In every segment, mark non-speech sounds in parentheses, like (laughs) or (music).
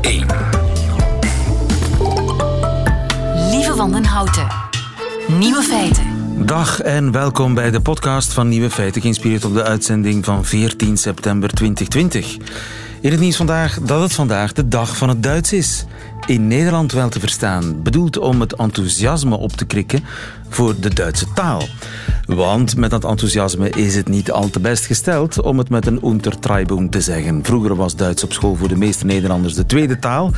1. Lieve Wandenhouten. Nieuwe feiten. Dag en welkom bij de podcast van Nieuwe Feiten, geïnspireerd op de uitzending van 14 september 2020. In het vandaag dat het vandaag de dag van het Duits is. In Nederland wel te verstaan, bedoeld om het enthousiasme op te krikken voor de Duitse taal. Want met dat enthousiasme is het niet al te best gesteld om het met een Untertreibung te zeggen. Vroeger was Duits op school voor de meeste Nederlanders de tweede taal.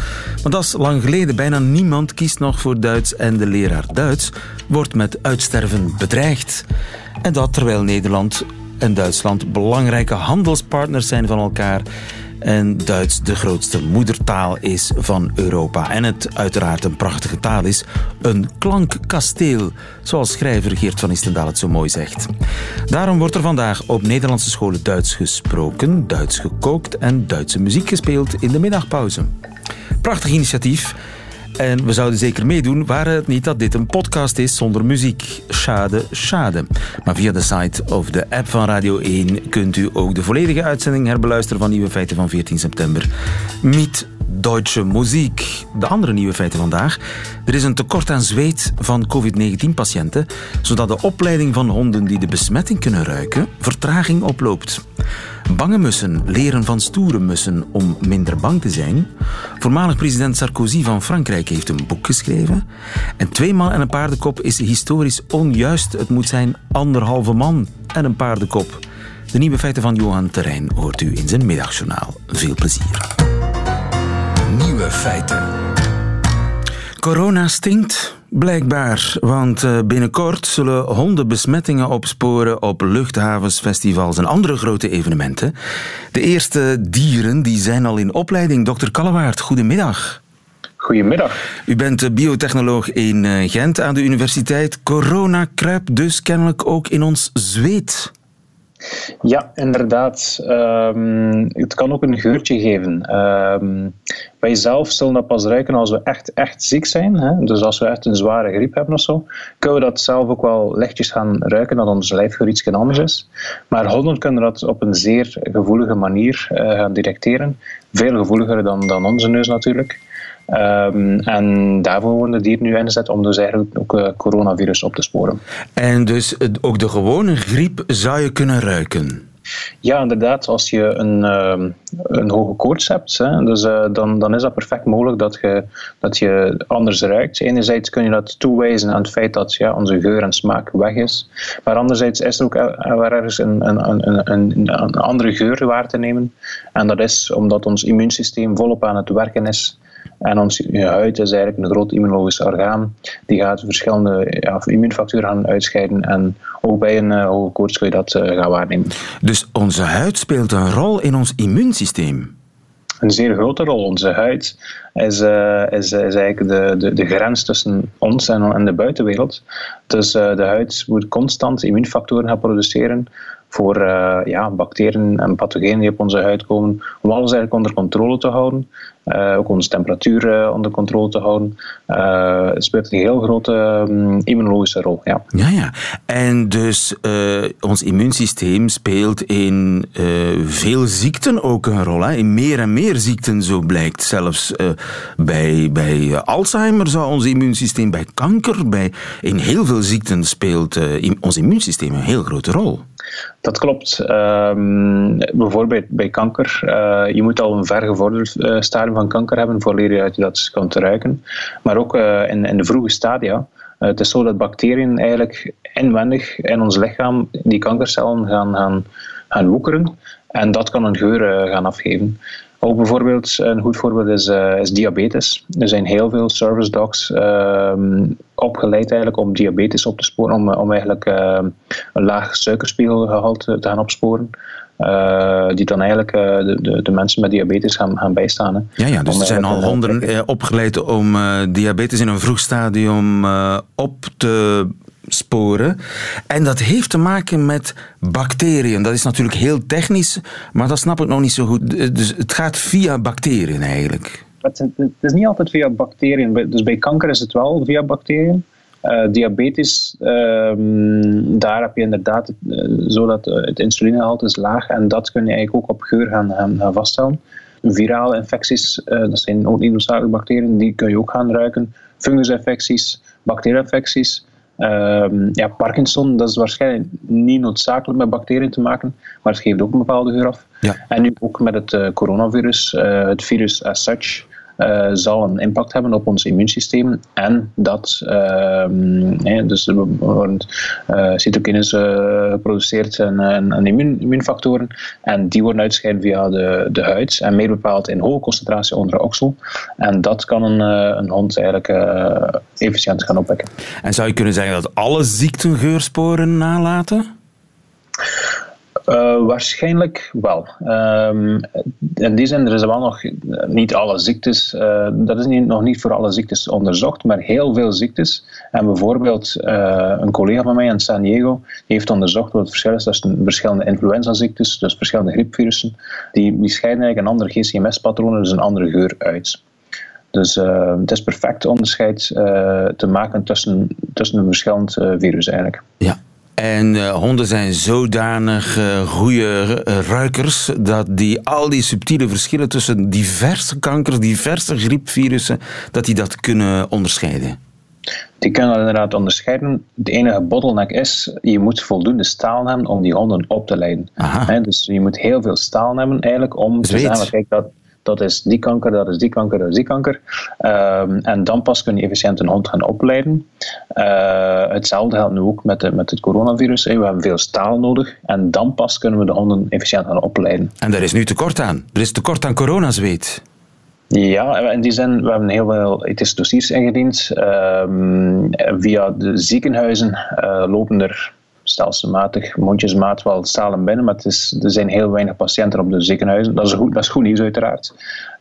Maar dat is lang geleden. Bijna niemand kiest nog voor Duits en de leraar Duits wordt met uitsterven bedreigd. En dat terwijl Nederland en Duitsland belangrijke handelspartners zijn van elkaar en Duits de grootste moedertaal is van Europa. En het uiteraard een prachtige taal is, een klankkasteel, zoals schrijver Geert van Istendaal het zo mooi zegt. Daarom wordt er vandaag op Nederlandse scholen Duits gesproken, Duits gekookt en Duitse muziek gespeeld in de middagpauze. Prachtig initiatief. En we zouden zeker meedoen, waren het niet dat dit een podcast is zonder muziek. Schade, schade. Maar via de site of de app van Radio 1 kunt u ook de volledige uitzending herbeluisteren van Nieuwe Feiten van 14 september. Met Deutsche Muziek. De andere nieuwe feiten vandaag. Er is een tekort aan zweet van COVID-19-patiënten, zodat de opleiding van honden die de besmetting kunnen ruiken vertraging oploopt. Bange mussen leren van stoere mussen om minder bang te zijn. Voormalig president Sarkozy van Frankrijk heeft een boek geschreven. En twee man en een paardenkop is historisch onjuist. Het moet zijn anderhalve man en een paardenkop. De nieuwe feiten van Johan Terrein hoort u in zijn middagjournaal. Veel plezier. Nieuwe feiten. Corona stinkt. Blijkbaar, want eh, binnenkort zullen honden besmettingen opsporen op luchthavens, festivals en andere grote evenementen. De eerste dieren die zijn al in opleiding. Dokter Kallewaard, goedemiddag. Goedemiddag. U bent biotechnoloog in eh, Gent aan de universiteit. Corona kruipt dus kennelijk ook in ons zweet. Ja, inderdaad. Um, het kan ook een geurtje geven. Um, wij zelf zullen dat pas ruiken als we echt, echt ziek zijn. Hè? Dus als we echt een zware griep hebben of zo, kunnen we dat zelf ook wel lichtjes gaan ruiken, dat ons lijfgeur iets anders is. Maar honden kunnen dat op een zeer gevoelige manier uh, gaan detecteren. Veel gevoeliger dan, dan onze neus natuurlijk. Um, en daarvoor worden de dieren nu ingezet om dus eigenlijk ook uh, coronavirus op te sporen. En dus ook de gewone griep zou je kunnen ruiken? Ja, inderdaad. Als je een, uh, een hoge koorts hebt, hè, dus, uh, dan, dan is dat perfect mogelijk dat je, dat je anders ruikt. Enerzijds kun je dat toewijzen aan het feit dat ja, onze geur en smaak weg is. Maar anderzijds is er ook ergens een, een, een, een, een andere geur waar te nemen. En dat is omdat ons immuunsysteem volop aan het werken is. En ons huid is eigenlijk een groot immunologisch orgaan. Die gaat verschillende ja, immuunfactoren gaan uitscheiden. En ook bij een uh, hoge koorts kun je dat uh, gaan waarnemen. Dus onze huid speelt een rol in ons immuunsysteem? Een zeer grote rol. Onze huid is, uh, is, is eigenlijk de, de, de grens tussen ons en, en de buitenwereld. Dus de huid moet constant immuunfactoren gaan produceren voor uh, ja, bacteriën en pathogenen die op onze huid komen, om alles eigenlijk onder controle te houden. Uh, ook onze temperatuur uh, onder controle te houden. het speelt een heel grote um, immunologische rol. Ja, ja. ja. En dus ons immuunsysteem speelt in veel ziekten ook een rol. Hè? In meer en meer ziekten, zo blijkt. Zelfs bij, bij Alzheimer zou ons immuunsysteem, bij kanker, bij, in heel veel ziekten speelt ons immuunsysteem een heel grote rol. Dat klopt. Um, bijvoorbeeld bij kanker. Uh, je moet al een vergevorderd uh, stadium van kanker hebben voor je dat kan ruiken. Maar ook uh, in, in de vroege stadia. het is zo dat bacteriën eigenlijk inwendig in ons lichaam die kankercellen gaan, gaan, gaan woekeren. En dat kan een geur gaan afgeven. Ook bijvoorbeeld, een goed voorbeeld is, uh, is, diabetes. Er zijn heel veel service dogs uh, opgeleid eigenlijk om diabetes op te sporen, om, om eigenlijk uh, een laag suikerspiegelgehalte te gaan opsporen. Uh, die dan eigenlijk uh, de, de, de, mensen met diabetes gaan, gaan bijstaan. Hè. Ja, ja, dus er zijn al honden opgeleid om diabetes in een vroeg stadium op te sporen. En dat heeft te maken met bacteriën. Dat is natuurlijk heel technisch, maar dat snap ik nog niet zo goed. Dus het gaat via bacteriën eigenlijk. Het, is niet altijd via bacteriën. Dus bij kanker is het wel via bacteriën. Uh, diabetes, uh, daar heb je inderdaad uh, zo dat het insulinegehalte is laag en dat kun je eigenlijk ook op geur gaan, gaan, gaan vaststellen. virale infecties, dat zijn ook niet noodzakelijk bacteriën, die kun je ook gaan ruiken. Fungusinfecties, bacteriënfecties. Um, ja, Parkinson, dat is waarschijnlijk niet noodzakelijk met bacteriën te maken, maar het geeft ook een bepaalde geur af. Ja. En nu ook met het uh, coronavirus, uh, het virus as such, uh, zal een impact hebben op ons immuunsysteem. En dat, uh, dus uh, cytokines geproduceerd en, en, en immuun, immuunfactoren. En die worden uitgescheiden via de, de huid. En meer bepaald in hoge concentratie onder de oksel. En dat kan een, een hond eigenlijk efficiënt gaan opwekken. En zou je kunnen zeggen dat alle ziekten geursporen nalaten? Uh, waarschijnlijk wel. Um, in die zin, er is wel nog niet alle ziektes, uh, dat is niet, nog niet voor alle ziektes onderzocht, maar heel veel ziektes. En bijvoorbeeld een collega van mij in San Diego heeft onderzocht wat het verschil is tussen verschillende influenzaziektes, dus verschillende griepvirussen, die, die scheiden eigenlijk een andere GCMS-patronen, dus een andere geur uit. Dus het is perfect onderscheid uh, te maken tussen, tussen een verschillend uh, virus eigenlijk. Ja, en uh, honden zijn zodanig uh, goede ruikers dat die al die subtiele verschillen tussen diverse kankers, diverse griepvirussen, dat die dat kunnen onderscheiden. Die kunnen dat inderdaad onderscheiden. De enige bottleneck is, je moet voldoende staal hebben om die honden op te leiden. He, dus je moet heel veel staal hebben eigenlijk om te zeggen, kijk, dat, dat is die kanker, dat is die kanker, dat is die kanker. Um, en dan pas kun je efficiënt een hond gaan opleiden. Uh, hetzelfde geldt nu ook met, de, met het coronavirus. We hebben veel staal nodig en dan pas kunnen we de honden efficiënt gaan opleiden. En daar is nu tekort aan. Er is tekort aan coronazweet. Ja, in die zin, we hebben heel veel ethische dossiers ingediend. Um, via de ziekenhuizen uh, lopen er stelselmatig, mondjesmaat wel stalen binnen, maar het is, er zijn heel weinig patiënten op de ziekenhuizen. Dat is goed, dat is goed nieuws uiteraard.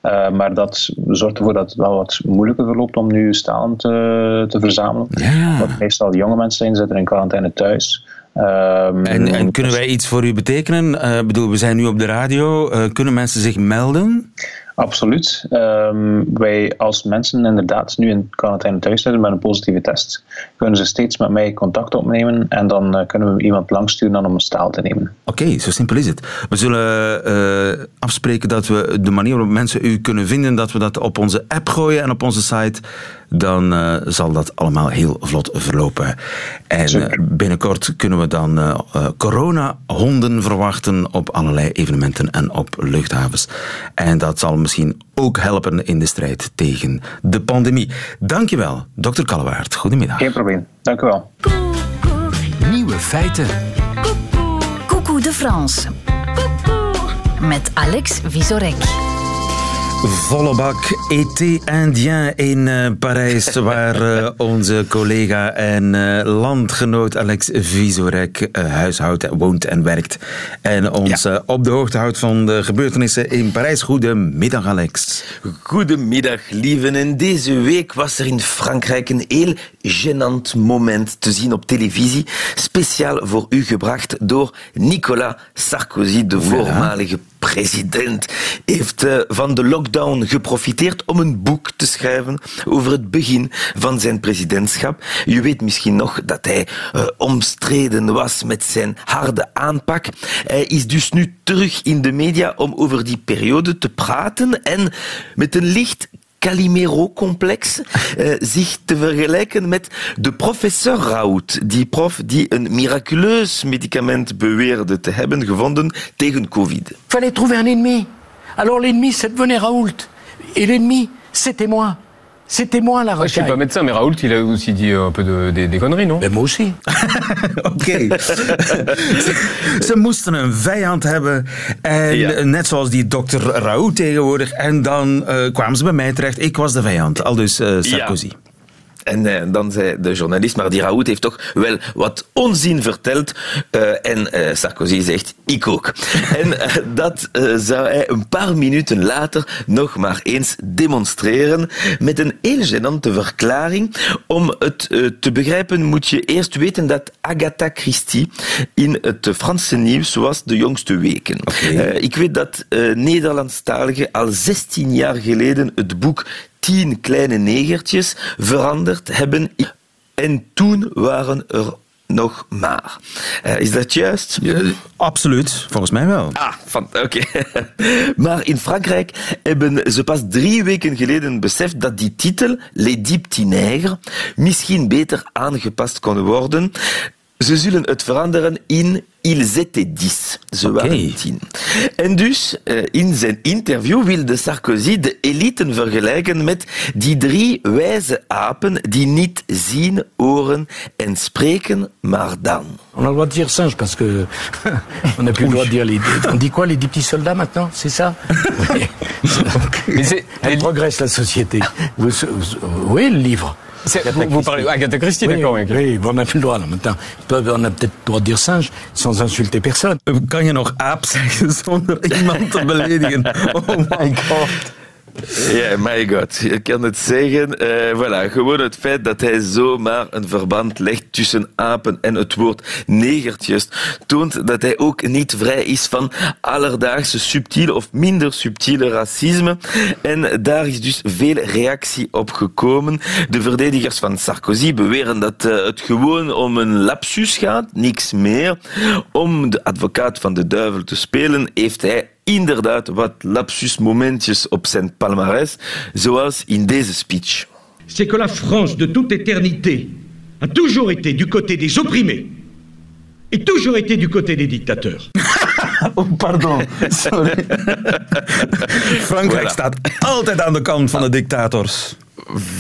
Uh, maar dat zorgt ervoor dat het wel wat moeilijker verloopt om nu stalen te, te verzamelen. Ja. Want meestal jonge mensen zijn, zitten in quarantaine thuis. Um, en, en, kunnen wij iets voor u betekenen? Uh, bedoel, we zijn nu op de radio. Uh, kunnen mensen zich melden? Absoluut. Um, wij als mensen inderdaad nu in quarantaine thuis zitten met een positieve test, kunnen ze steeds met mij contact opnemen en dan uh, kunnen we iemand langsturen dan om een staal te nemen. Oké, zo simpel is het. We zullen uh, afspreken dat we de manier waarop mensen u kunnen vinden, dat we dat op onze app gooien en op onze site dan uh, zal dat allemaal heel vlot verlopen. En uh, binnenkort kunnen we dan uh, corona-honden verwachten op allerlei evenementen en op luchthavens. En dat zal misschien ook helpen in de strijd tegen de pandemie. Dankjewel, dokter Kallewaard. Goedemiddag. Geen probleem. Dank u wel. Nieuwe feiten. Coucou de France. Met Alex Visorek. Volle bak été indien in uh, Parijs, (laughs) waar uh, onze collega en uh, landgenoot Alex Visorek huishoudt, woont en werkt. En ons ja. op de hoogte houdt van de gebeurtenissen in Parijs. Goedemiddag, Alex. Goedemiddag, lieven. En deze week was er in Frankrijk een heel gênant moment te zien op televisie. Speciaal voor u gebracht door Nicolas Sarkozy, de voormalige president, heeft van de lockdown geprofiteerd om een boek te schrijven over het begin van zijn presidentschap. Je weet misschien nog dat hij uh, omstreden was met zijn harde aanpak. Hij is dus nu terug in de media om over die periode te praten en met een licht Calimero-complex uh, zich te vergelijken met de professeur Raoult, die prof die een miraculeus medicament beweerde te hebben gevonden tegen COVID. Fallait trouver un ennemi. Alors l'ennemi, ça devenait Raoult. Et l'ennemi, c'était moi. C'était moi la recaille. Je suis pas médecin, mais Raoult, il a aussi dit un peu de, des, des conneries, non Mais moi aussi. (laughs) Oké. (laughs) ze, moesten een vijand hebben. En ja. net zoals die dokter Raoult tegenwoordig. En dan uh, kwamen ze bij mij terecht. Ik was de vijand. Al dus uh, Sarkozy. Ja. En uh, dan zei de journalist, maar die Raoult heeft toch wel wat onzin verteld. Uh, en uh, Sarkozy zegt, ik ook. (laughs) en dat zou hij een paar minuten later nog maar eens demonstreren met een heel gênante verklaring. Om het te begrijpen moet je eerst weten dat Agatha Christie in het Franse nieuws was de jongste weken. Okay. ik weet dat Nederlandstaligen al 16 jaar geleden het boek tien kleine negertjes veranderd hebben. En toen waren er nog maar. Uh, is dat juist? Ja, absoluut, volgens mij wel. Ah, oké. (laughs) maar in Frankrijk hebben ze pas drie weken geleden beseft dat die titel, Les Petits misschien beter aangepast kon worden. Ze zullen het veranderen in Ils étaient dix. Ze okay. En dus, uh, in zijn interview wilde Sarkozy de eliten vergelijken met die drie wijze apen die niet zien, horen en spreken, maar dan. On a le droit de dire singe parce que (laughs) on n'a plus le droit de dire les. On dit quoi les dix petits soldats maintenant? C'est ça? (laughs) (laughs) Mais c'est. Elle progresse la société. Oui, le livre. Vous, vous, parlez Agatha Christie, oui, d'accord. Oui, on a plus le droit là maintenant. On a peut-être le droit de dire singe sans insulter personne. Kan je nog aap zeggen zonder iemand te beledigen? Oh my god. Ja, my god. Je kan het zeggen. Uh, voilà, gewoon het feit dat hij zomaar een verband legt tussen apen en het woord negertjes toont dat hij ook niet vrij is van alledaagse subtiele of minder subtiele racisme. En daar is dus veel reactie op gekomen. De verdedigers van Sarkozy beweren dat uh, het gewoon om een lapsus gaat, niks meer. Om de advocaat van de duivel te spelen, heeft hij inderdaad wat lapsus momentjes op zijn palmarès, zoals in deze speech. C'est que la France de toute éternité a toujours été du côté des opprimés et toujours été du côté des dictateurs. (laughs) oh, pardon. Sorry. (laughs) Frankrijk voilà. staat altijd aan de kant van de dictators.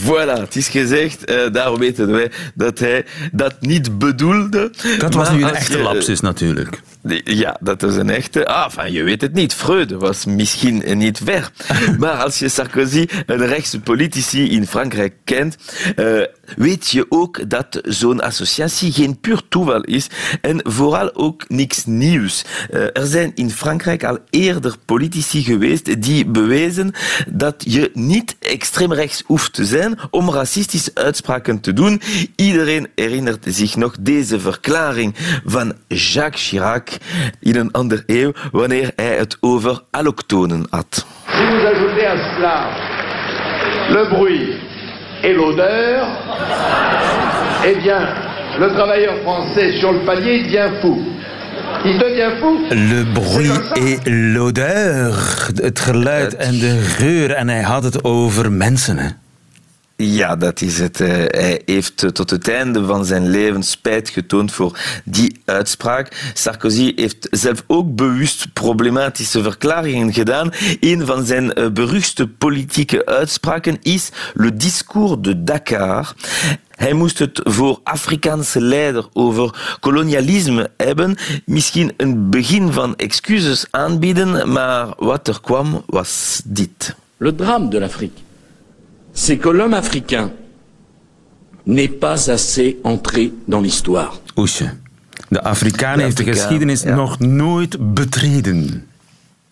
Voilà, het is gezegd. Uh, daar weten wij dat hij dat niet bedoelde. Dat was nu een echte je, lapsus natuurlijk. Ja, dat is een echte. Ah, enfin, je weet het niet. Freud was misschien niet ver. (laughs) maar als je Sarkozy, een rechtse politici in Frankrijk kent, uh, weet je ook dat zo'n associatie geen puur toeval is en vooral ook niks nieuws. Uh, er zijn in Frankrijk al eerder politici geweest die bewezen dat je niet extreem rechts hoeft te zijn om racistische uitspraken te doen. Iedereen herinnert zich nog deze verklaring van Jacques Chirac in een andere eeuw wanneer hij het over allochtonen had. Si vous ajoutez le bruit et l'odeur, eh bien, le travailleur français sur le palier devient fou. Il devient fou. Le bruit et l'odeur. Het geluid en de geur. En hij had het over mensen? Ja, dat is het. Hij heeft tot het einde van zijn leven spijt getoond voor die uitspraak. Sarkozy heeft zelf ook bewust problematische verklaringen gedaan. Een van zijn eh, beruchtste politieke uitspraken is le discours de Dakar. Hij moest het voor Afrikaanse leider over kolonialisme hebben. Misschien een begin van excuses aanbieden, maar wat er kwam was dit. Le drame de l'Afrique c'est que l'homme africain n'est pas assez entré dans l'histoire. Oesje. De Afrikaan heeft de geschiedenis ja. nog nooit betreden.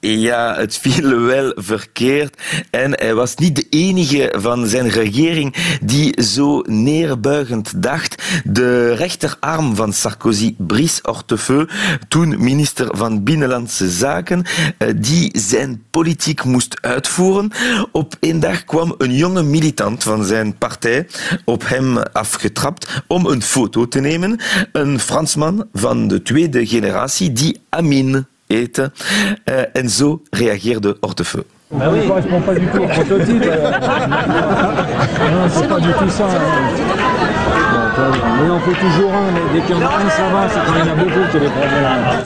Ja, het viel wel verkeerd. En hij was niet de enige van zijn regering die zo neerbuigend dacht. De rechterarm van Sarkozy, Brice Hortefeux, toen minister van Binnenlandse Zaken, eh, die zijn politiek moest uitvoeren. Op een dag kwam een jonge militant van zijn partij op hem afgetrapt om een foto te nemen. Een Fransman van de tweede generatie die Amin eten. Uh, en zo reageerde Hortefeux. Bah oui. Ne correspond pas du tout au prototype. (laughs) non, c'est pas du tout ça. Mais on fait toujours un, mais dès qu'il y en a un, ça va. C'est quand il y en a beaucoup qui les problèmes.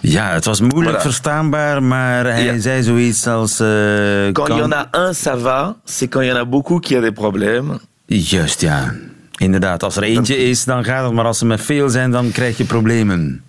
Ja, het was moeilijk voilà. verstaanbaar, maar hij ja. zei zoiets als... Uh, quand il y en a un, ça va. C'est quand il y en a beaucoup qui a des problèmes. Juist, ja. Inderdaad, als er eentje is, dan gaat het. Maar als er met veel zijn, dan krijg je problemen.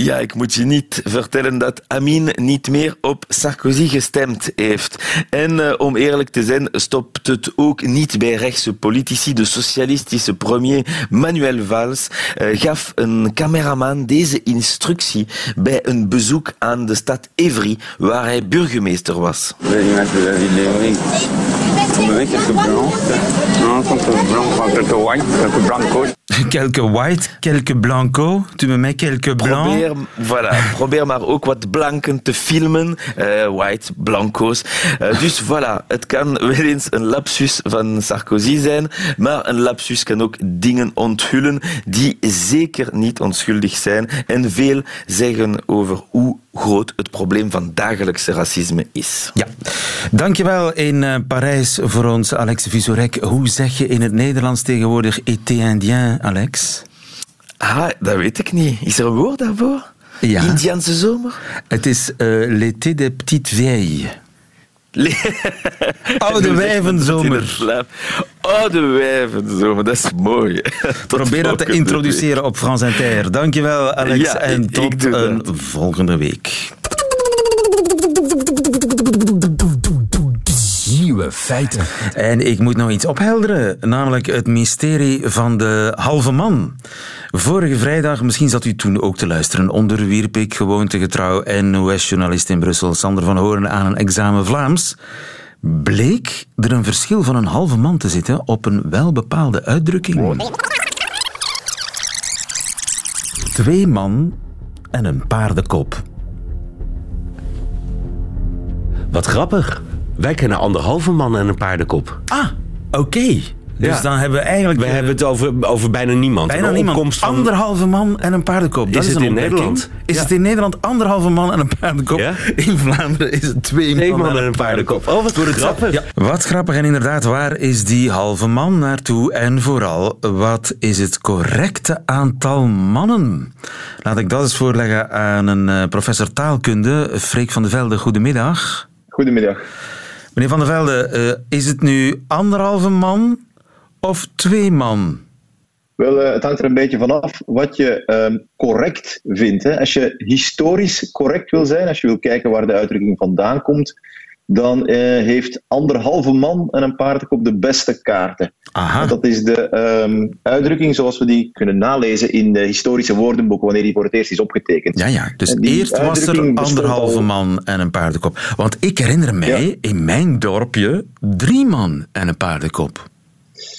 Ja, ik moet je niet vertellen dat Amin niet meer op Sarkozy gestemd heeft. En uh, om eerlijk te zijn, stopt het ook niet bij rechtse politici. De socialistische premier Manuel Valls uh, gaf een cameraman deze instructie bij een bezoek aan de stad Evry, waar hij burgemeester was. Quelques blancs, non, quelques blancs, quelques white, quelques blancos. (laughs) Quelques white, quelques blanco. Tu me mets quelques blancs. Probeer, voilà, probeer maar ook wat blanken te filmen. eh, white, blanco's. Eh, dus voilà, het kan wel eens een lapsus van Sarkozy zijn, maar een lapsus kan ook dingen onthullen die zeker niet onschuldig zijn en veel zeggen over hoe groot het probleem van dagelijkse racisme is. Ja, dankjewel in eh, Parijs voor ons, Alex Visorek. Hoe zeg je in het Nederlands tegenwoordig été indien, Alex? Ah, dat weet ik niet. Is er een woord daarvoor? Ja. Indiaanse zomer? Het is eh, l'été des petites vieilles. Oude wijvenzomer. Oude wijvenzomer, dat is mooi. (laughs) Probeer dat te introduceren op France Inter. Dankjewel, Alex. Ja, en ik- tot ik een dat. volgende week. Feiten. En ik moet nog iets ophelderen, namelijk het mysterie van de halve man. Vorige vrijdag, misschien zat u toen ook te luisteren, onderwierp ik gewoontegetrouw NOS-journalist in Brussel Sander van Horen aan een examen Vlaams. Bleek er een verschil van een halve man te zitten op een welbepaalde uitdrukking. Twee man en een paardenkop. Wat grappig. Wij kennen anderhalve man en een paardenkop. Ah, oké. Dus dan hebben we eigenlijk... We hebben het over, over bijna niemand. Bijna niemand. van- Anderhalve man en een paardenkop. Dat Is is, het een in. Nederland? Is Ja. het in Nederland anderhalve man en een paardenkop? Ja? In Vlaanderen is het twee, Twee man, man en een paardenkop. Oh, wat grappig. Ja. Wat grappig en inderdaad, waar is die halve man naartoe? En vooral, wat is het correcte aantal mannen? Laat ik dat eens voorleggen aan een eh, professor taalkunde, Freek van de Velde. Goedemiddag. Goedemiddag. Meneer van der Velde, eh, is het nu anderhalve man of twee man? Wel, eh, het hangt er een beetje vanaf wat je ehm, correct vindt. Hè. Als je historisch correct wil zijn, als je wil kijken waar de uitdrukking vandaan komt, dan eh, heeft anderhalve man en een paardenkop de beste kaarten. Aha. Dat is de ehm, uitdrukking zoals we die kunnen nalezen in de historische woordenboeken, wanneer die voor het eerst is opgetekend. Ja, ja. Dus eerst was er anderhalve al- man en een paardenkop. Want ik herinner mij in mijn dorpje drie man en een paardenkop.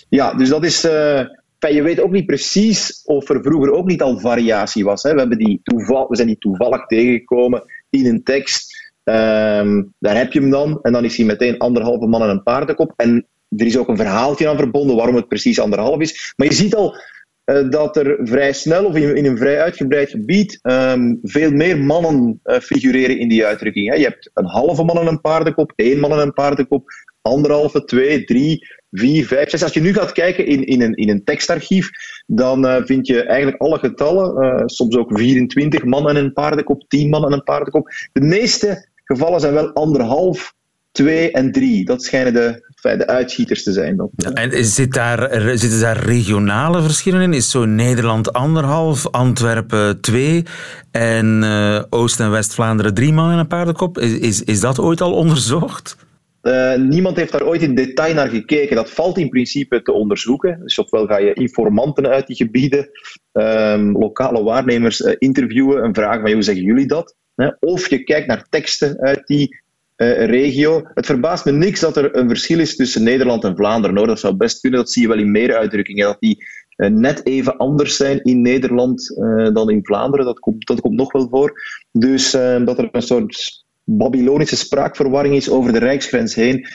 Ja, dus dat is. eh, je weet ook niet precies of er vroeger ook niet al variatie was. Hè. We, hebben die toeval, we zijn die toevallig tegengekomen in een tekst. Ehm, daar heb je hem dan. En dan is hij meteen anderhalve man en een paardenkop. En er is ook een verhaaltje aan verbonden waarom het precies anderhalf is. Maar je ziet al eh, dat er vrij snel of in, een vrij uitgebreid gebied ehm, veel meer mannen eh, figureren in die uitdrukking. Hè. Je hebt een halve man en een paardenkop, één man en een paardenkop, anderhalve, twee, drie, vier, vijf, zes. Als je nu gaat kijken in, in, een, in een tekstarchief, dan eh, vind je eigenlijk alle getallen, soms ook 24 man en een paardenkop, 10 man en een paardenkop. De meeste gevallen zijn wel anderhalf, twee en drie. Dat schijnen de, de uitschieters te zijn. Dan. En zit daar, zitten daar regionale verschillen in? Is zo Nederland anderhalf, Antwerpen twee en eh, Oost- en West-Vlaanderen drie man en een paardenkop? Is, is, is dat ooit al onderzocht? Eh, niemand heeft daar ooit in detail naar gekeken. Dat valt in principe te onderzoeken. Dus ofwel ga je informanten uit die gebieden, ehm, lokale waarnemers eh, interviewen en vragen van hoe zeggen jullie dat? Of je kijkt naar teksten uit die eh, regio. Het verbaast me niks dat er een verschil is tussen Nederland en Vlaanderen. Hoor. Dat zou best kunnen. Dat zie je wel in meer uitdrukkingen. Dat die eh, net even anders zijn in Nederland eh, dan in Vlaanderen. Dat komt, dat komt nog wel voor. Dus dat er een soort Babylonische spraakverwarring is over de rijksgrens heen.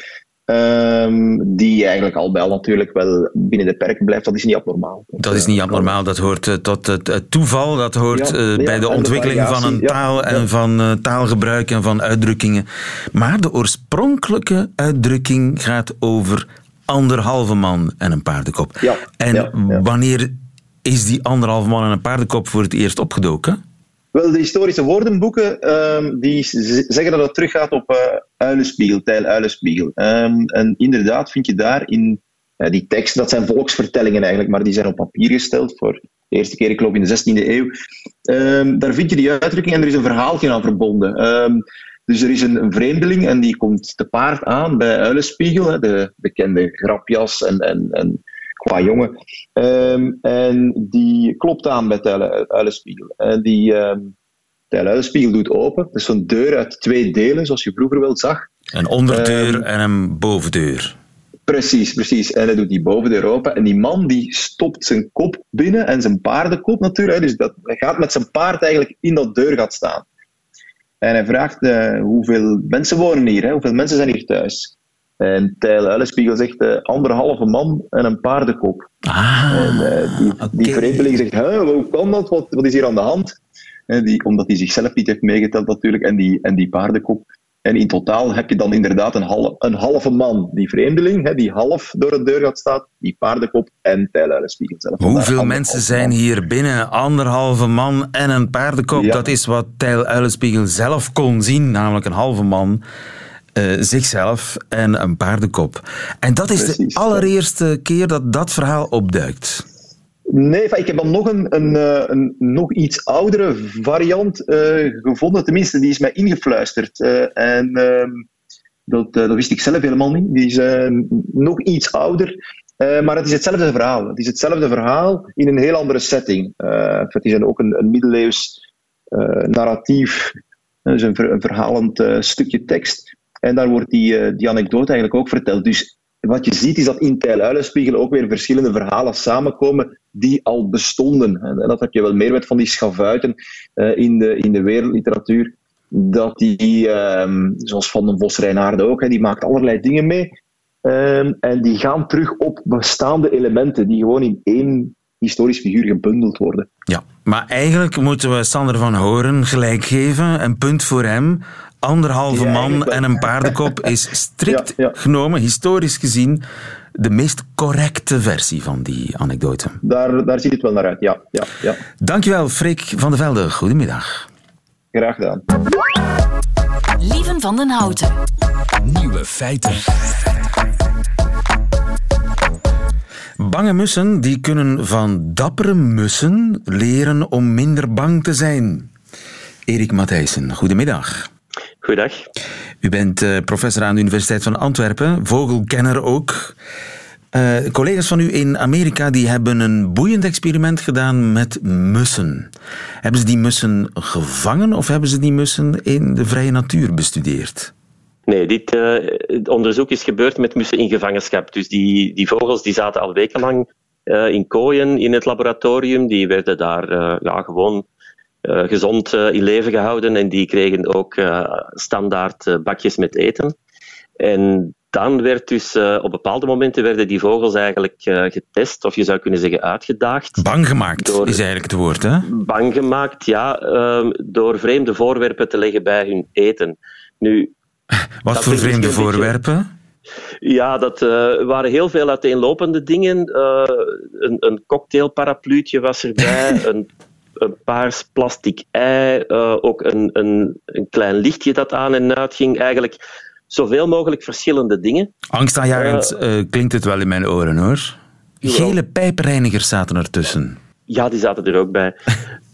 Ehm, die eigenlijk al bij al natuurlijk wel binnen de perken blijft. Dat is niet abnormaal. Dat is niet abnormaal, dat hoort eh, tot het, toeval, dat hoort Ja, eh, ja, bij de ontwikkeling van een ja, taal en van eh, taalgebruik en van uitdrukkingen. Maar de oorspronkelijke uitdrukking gaat over anderhalve man en een paardenkop. En wanneer is die anderhalve man en een paardenkop voor het eerst opgedoken? Wel, de historische woordenboeken ehm, die zeggen dat het teruggaat op eh Uilenspiegel, Tijl Uilenspiegel. Ehm, en inderdaad vind je daar in die teksten, dat zijn volksvertellingen eigenlijk, maar die zijn op papier gesteld voor de eerste keer, ik geloof in de 16e eeuw. Ehm, daar vind je die uitdrukking en er is een verhaaltje aan verbonden. Dus er is een, vreemdeling en die komt te paard aan bij Uilenspiegel, de bekende grapjas en, en, en qua jongen. Ehm, en die klopt aan bij Tijl Uilenspiegel. En die ehm Uilenspiegel doet open. Is zo'n deur uit twee delen, zoals je vroeger wel zag. Een onderdeur Ehm, en een bovendeur. Precies, precies. En hij doet die boven de Europa. En die man die stopt zijn kop binnen en zijn paardenkop natuurlijk. Dus dat, hij gaat met zijn paard eigenlijk in dat deurgat staan. En hij vraagt uh, hoeveel mensen wonen hier, hè? hoeveel mensen zijn hier thuis. En Tijl Uilenspiegel zegt uh, anderhalve man en een paardenkop. Ah, en uh, die, okay. die vreemdeling zegt, hoe kan dat? Wat, wat is hier aan de hand? En die, omdat hij zichzelf niet heeft meegeteld natuurlijk. En die, en die paardenkop. En in totaal heb je dan inderdaad een, half, een halve man. Die vreemdeling, hè, die half door de deur gaat staan, die paardenkop en Tijluilenspiegel zelf. Hoeveel mensen zijn hier binnen? Anderhalve man en een paardenkop. Ja. Dat is wat Tijl Uilenspiegel zelf kon zien, namelijk een halve man. Uh, zichzelf en een paardenkop. En dat is Precies, de allereerste ja. keer dat dat verhaal opduikt. Nee, ik heb dan nog een, een, een, nog iets oudere variant uh, gevonden. Tenminste, die is mij ingefluisterd. Uh, en uh, dat, dat, wist ik zelf helemaal niet. Die is nog iets ouder. maar het is hetzelfde verhaal. Het is hetzelfde verhaal in een heel andere setting. het is ook een, een middeleeuws narratief. Dus een, een verhalend stukje tekst. En daar wordt die, die anekdote eigenlijk ook verteld. Dus wat je ziet is dat in Tijl Uilenspiegel ook weer verschillende verhalen samenkomen die al bestonden. En dat heb je wel meer met van die schavuiten uh, in, de, in de wereldliteratuur. Dat die, um, zoals Van den Vos Reinaarde ook, die maakt allerlei dingen mee. Um, en die gaan terug op bestaande elementen die gewoon in één historisch figuur gebundeld worden. Ja, maar eigenlijk moeten we Sander van Horen gelijk geven. Een punt voor hem anderhalve man en een paardenkop is (laughs) strikt ja, ja. genomen, historisch gezien, de meest correcte versie van die anekdote. Daar, daar ziet het wel naar uit, ja. ja, ja. Dankjewel, Freek van der Velde. Goedemiddag. Graag gedaan. Lieven van den Houten. Nieuwe feiten. Bange mussen die kunnen van dappere mussen leren om minder bang te zijn. Erik Matthijssen, goedemiddag. Goedendag. U bent uh, professor aan de Universiteit van Antwerpen, vogelkenner ook. Uh, collega's van u in Amerika die hebben een boeiend experiment gedaan met mussen. Hebben ze die mussen gevangen of hebben ze die mussen in de vrije natuur bestudeerd? Nee, dit uh, onderzoek is gebeurd met mussen in gevangenschap. Dus die, die vogels die zaten al wekenlang uh, in kooien in het laboratorium. Die werden daar ja, gewoon uh, gezond uh, in leven gehouden en die kregen ook uh, standaard bakjes met eten. En dan werd dus op bepaalde momenten werden die vogels eigenlijk getest, of je zou kunnen zeggen uitgedaagd. Bang gemaakt door, is eigenlijk het woord, hè? Bang gemaakt, ja, ehm, door vreemde voorwerpen te leggen bij hun eten. Nu, (laughs) Wat voor vreemde voorwerpen? Ja, dat uh, waren heel veel uiteenlopende dingen. Uh, een, een cocktailparapluutje was erbij, (laughs) een een paars plastic ei, uh, ook een, een, een klein lichtje dat aan en uit ging. Eigenlijk zoveel mogelijk verschillende dingen. Angstaanjagend uh, uh, klinkt het wel in mijn oren hoor. Gele pijpreinigers zaten ertussen. Ja, die zaten er ook bij.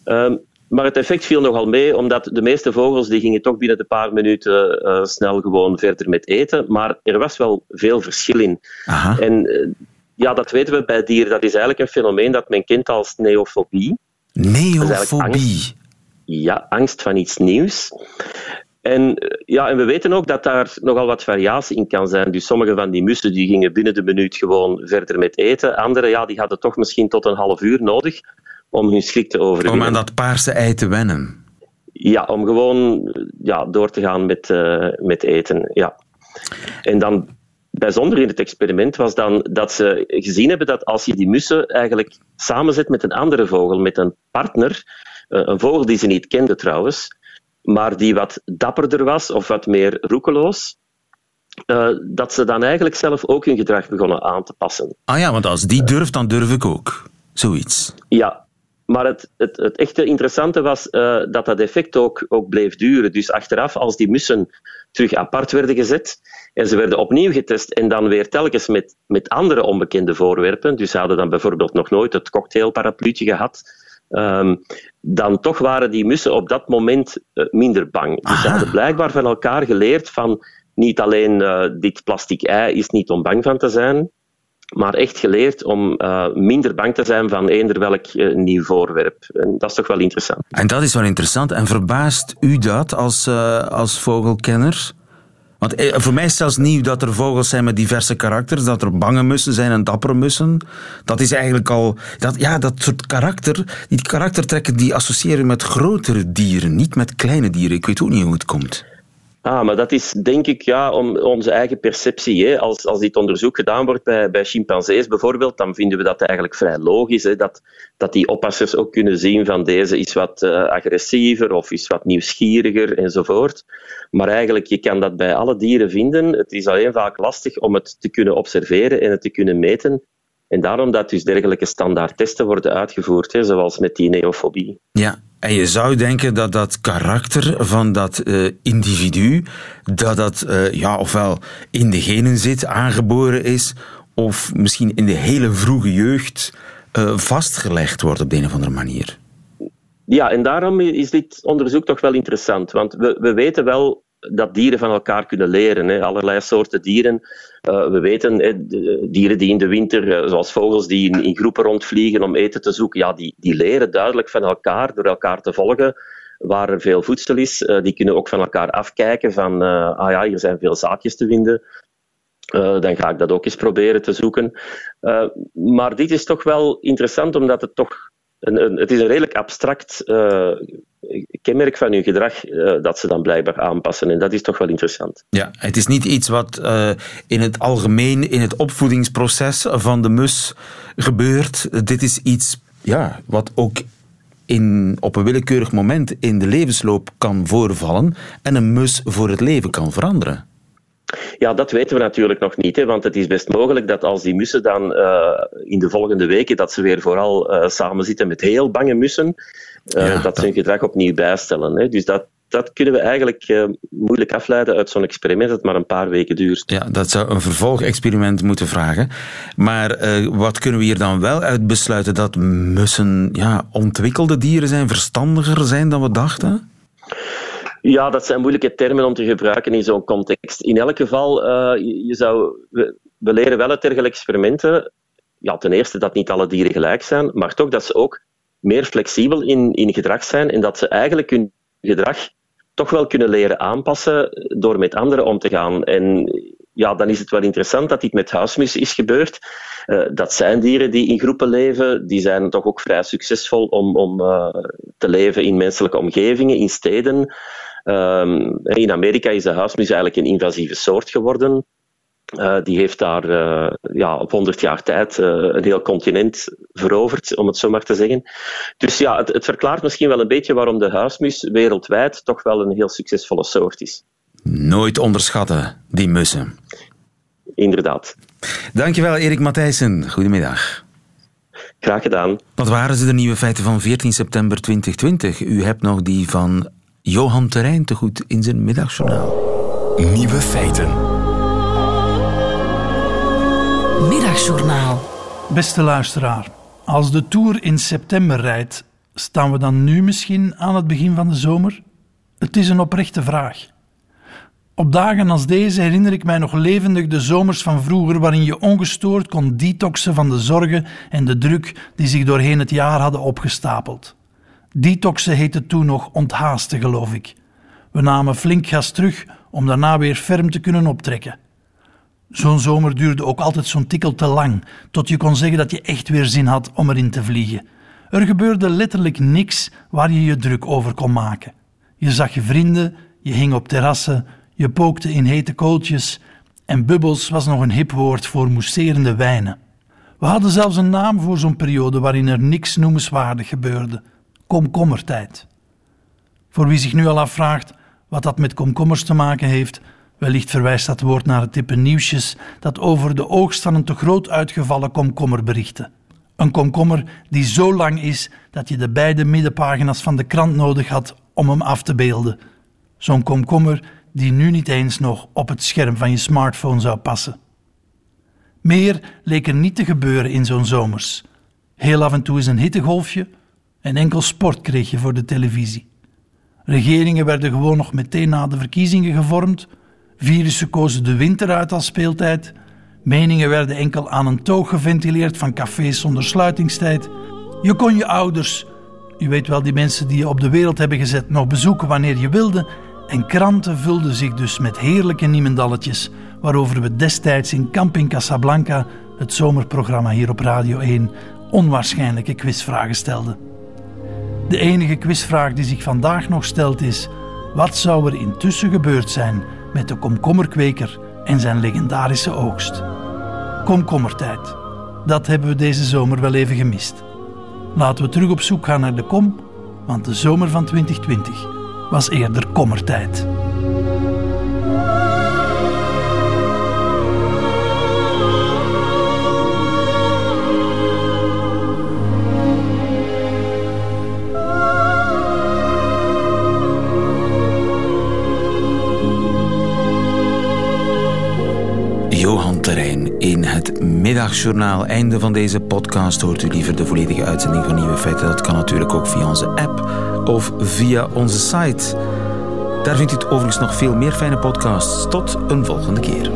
um, (laughs) maar het effect viel nogal mee, omdat de meeste vogels die gingen toch binnen een paar minuten uh, snel gewoon verder met eten. Maar er was wel veel verschil in. Aha. En ja, dat weten we bij dieren. Dat is eigenlijk een fenomeen dat men kent als neofobie. Neofobie. Angst, ja, angst van iets nieuws. En, ja, en we weten ook dat daar nogal wat variatie in kan zijn. Dus sommige van die mussen die gingen binnen de minuut gewoon verder met eten. Andere ja, die hadden toch misschien tot een half uur nodig om hun schrik te overwinnen. Om aan dat paarse ei te wennen. Ja, om gewoon ja, door te gaan met, uh, met eten. Ja. En dan bijzonder in het experiment was dan dat ze gezien hebben dat als je die mussen eigenlijk samenzet met een andere vogel, met een partner, eh, een vogel die ze niet kenden trouwens, maar die wat dapperder was of wat meer roekeloos, uh, dat ze dan eigenlijk zelf ook hun gedrag begonnen aan te passen. Ah ja, want als die durft, dan durf ik ook. Zoiets. Ja, maar het, het, het echte interessante was uh, dat dat effect ook, ook bleef duren. Dus achteraf, als die mussen terug apart werden gezet en ze werden opnieuw getest en dan weer telkens met, met andere onbekende voorwerpen, dus ze hadden dan bijvoorbeeld nog nooit het cocktailparapluutje gehad, um, dan toch waren die mussen op dat moment uh, minder bang. Dus ze hadden blijkbaar van elkaar geleerd van niet alleen uh, dit plastic ei is niet om bang van te zijn, maar echt geleerd om uh, minder bang te zijn van eender welk uh, nieuw voorwerp. En dat is toch wel interessant. En dat is wel interessant. En verbaast u dat als, als vogelkenner? Want eh, voor mij is het zelfs nieuw dat er vogels zijn met diverse karakters, dat er bange mussen zijn en dappere mussen. Dat is eigenlijk al, dat, ja, dat soort karakter, die karaktertrekken die associëren met grotere dieren, niet met kleine dieren. Ik weet ook niet hoe het komt. Ah, maar dat is denk ik ja, om onze eigen perceptie. Hè. Als, als dit onderzoek gedaan wordt bij, bij chimpansees bijvoorbeeld, dan vinden we dat eigenlijk vrij logisch. Hè, dat, dat die oppassers ook kunnen zien van deze is wat uh, agressiever of is wat nieuwsgieriger enzovoort. Maar eigenlijk, je kan dat bij alle dieren vinden. Het is alleen vaak lastig om het te kunnen observeren en het te kunnen meten. En daarom dat dus dergelijke standaardtesten worden uitgevoerd, hè, zoals met die neofobie. Ja, en je zou denken dat dat karakter van dat uh, individu, dat dat uh, ja, ofwel in de genen zit, aangeboren is, of misschien in de hele vroege jeugd uh, vastgelegd wordt op de een of andere manier. Ja, en daarom is dit onderzoek toch wel interessant. Want we, we weten wel dat dieren van elkaar kunnen leren. Hè. Allerlei soorten dieren. Uh, we weten, hè, dieren die in de winter, uh, zoals vogels die in, in, groepen rondvliegen om eten te zoeken, ja, die, die leren duidelijk van elkaar door elkaar te volgen waar er veel voedsel is. Uh, die kunnen ook van elkaar afkijken van, ah ja, hier zijn veel zaadjes te vinden. dan ga ik dat ook eens proberen te zoeken. maar dit is toch wel interessant, omdat het toch het is een redelijk abstract uh, kenmerk van hun gedrag uh, dat ze dan blijkbaar aanpassen. En dat is toch wel interessant. Ja, het is niet iets wat uh, in het algemeen in het opvoedingsproces van de mus gebeurt. Dit is iets ja, wat ook in, op een willekeurig moment in de levensloop kan voorvallen en een mus voor het leven kan veranderen. Ja, dat weten we natuurlijk nog niet. Hè, want het is best mogelijk dat als die mussen dan uh, in de volgende weken, dat ze weer vooral uh, samen zitten met heel bange mussen, uh, ja, dat ze hun gedrag opnieuw bijstellen. Hè. Dus dat, dat kunnen we eigenlijk moeilijk afleiden uit zo'n experiment dat maar een paar weken duurt. Ja, dat zou een vervolgexperiment moeten vragen. Maar wat kunnen we hier dan wel uit besluiten? Dat mussen ja, ontwikkelde dieren zijn, verstandiger zijn dan we dachten? Ja, dat zijn moeilijke termen om te gebruiken in zo'n context. In elk geval, uh, je, zou, we, leren wel uit dergelijke experimenten. Ja, ten eerste dat niet alle dieren gelijk zijn, maar toch dat ze ook meer flexibel in, in gedrag zijn en dat ze eigenlijk hun gedrag toch wel kunnen leren aanpassen door met anderen om te gaan. En ja, dan is het wel interessant dat dit met huismus is gebeurd. Uh, dat zijn dieren die in groepen leven, die zijn toch ook vrij succesvol om, om uh, te leven in menselijke omgevingen, in steden. Um, in Amerika is de huismus eigenlijk een invasieve soort geworden. Uh, die heeft daar uh, ja, op 100 jaar tijd uh, een heel continent veroverd, om het zo maar te zeggen. Dus ja, het, het, verklaart misschien wel een beetje waarom de huismus wereldwijd toch wel een heel succesvolle soort is. Nooit onderschatten, die mussen. Inderdaad. Dankjewel, Erik Matthijssen. Goedemiddag. Graag gedaan. Wat waren ze de nieuwe feiten van 14 september 2020? U hebt nog die van Johan Terrein te goed in zijn middagjournaal. Nieuwe feiten. Middagjournaal. Beste luisteraar, als de Tour in september rijdt, staan we dan nu misschien aan het begin van de zomer? Het is een oprechte vraag. Op dagen als deze herinner ik mij nog levendig de zomers van vroeger, waarin je ongestoord kon detoxen van de zorgen en de druk die zich doorheen het jaar hadden opgestapeld. Detoxen heette toen nog onthaasten, geloof ik. We namen flink gas terug om daarna weer ferm te kunnen optrekken. Zo'n zomer duurde ook altijd zo'n tikkel te lang, tot je kon zeggen dat je echt weer zin had om erin te vliegen. Er gebeurde letterlijk niks waar je je druk over kon maken. Je zag je vrienden, je hing op terrassen, je pookte in hete kooltjes en bubbels was nog een hip woord voor mousserende wijnen. We hadden zelfs een naam voor zo'n periode waarin er niks noemenswaardig gebeurde komkommertijd. Voor wie zich nu al afvraagt wat dat met komkommers te maken heeft, wellicht verwijst dat woord naar het type nieuwsjes dat over de oogst van een te groot uitgevallen komkommer berichten. Een komkommer die zo lang is dat je de beide middenpagina's van de krant nodig had om hem af te beelden. Zo'n komkommer die nu niet eens nog op het scherm van je smartphone zou passen. Meer leek er niet te gebeuren in zo'n zomers. Heel af en toe is een hittegolfje, en enkel sport kreeg je voor de televisie. Regeringen werden gewoon nog meteen na de verkiezingen gevormd. Virussen kozen de winter uit als speeltijd. Meningen werden enkel aan een toog geventileerd van cafés zonder sluitingstijd. Je kon je ouders, u weet wel die mensen die je op de wereld hebben gezet, nog bezoeken wanneer je wilde. En kranten vulden zich dus met heerlijke niemendalletjes, waarover we destijds in Camping Casablanca, het zomerprogramma hier op Radio 1, onwaarschijnlijke quizvragen stelden. De enige quizvraag die zich vandaag nog stelt is: wat zou er intussen gebeurd zijn met de komkommerkweker en zijn legendarische oogst? Komkommertijd. Dat hebben we deze zomer wel even gemist. Laten we terug op zoek gaan naar de kom, want de zomer van 2020 was eerder kommertijd. Middagjournaal. Einde van deze podcast hoort u liever de volledige uitzending van Nieuwe Feiten. Dat kan natuurlijk ook via onze app of via onze site. Daar vindt u overigens nog veel meer fijne podcasts. Tot een volgende keer.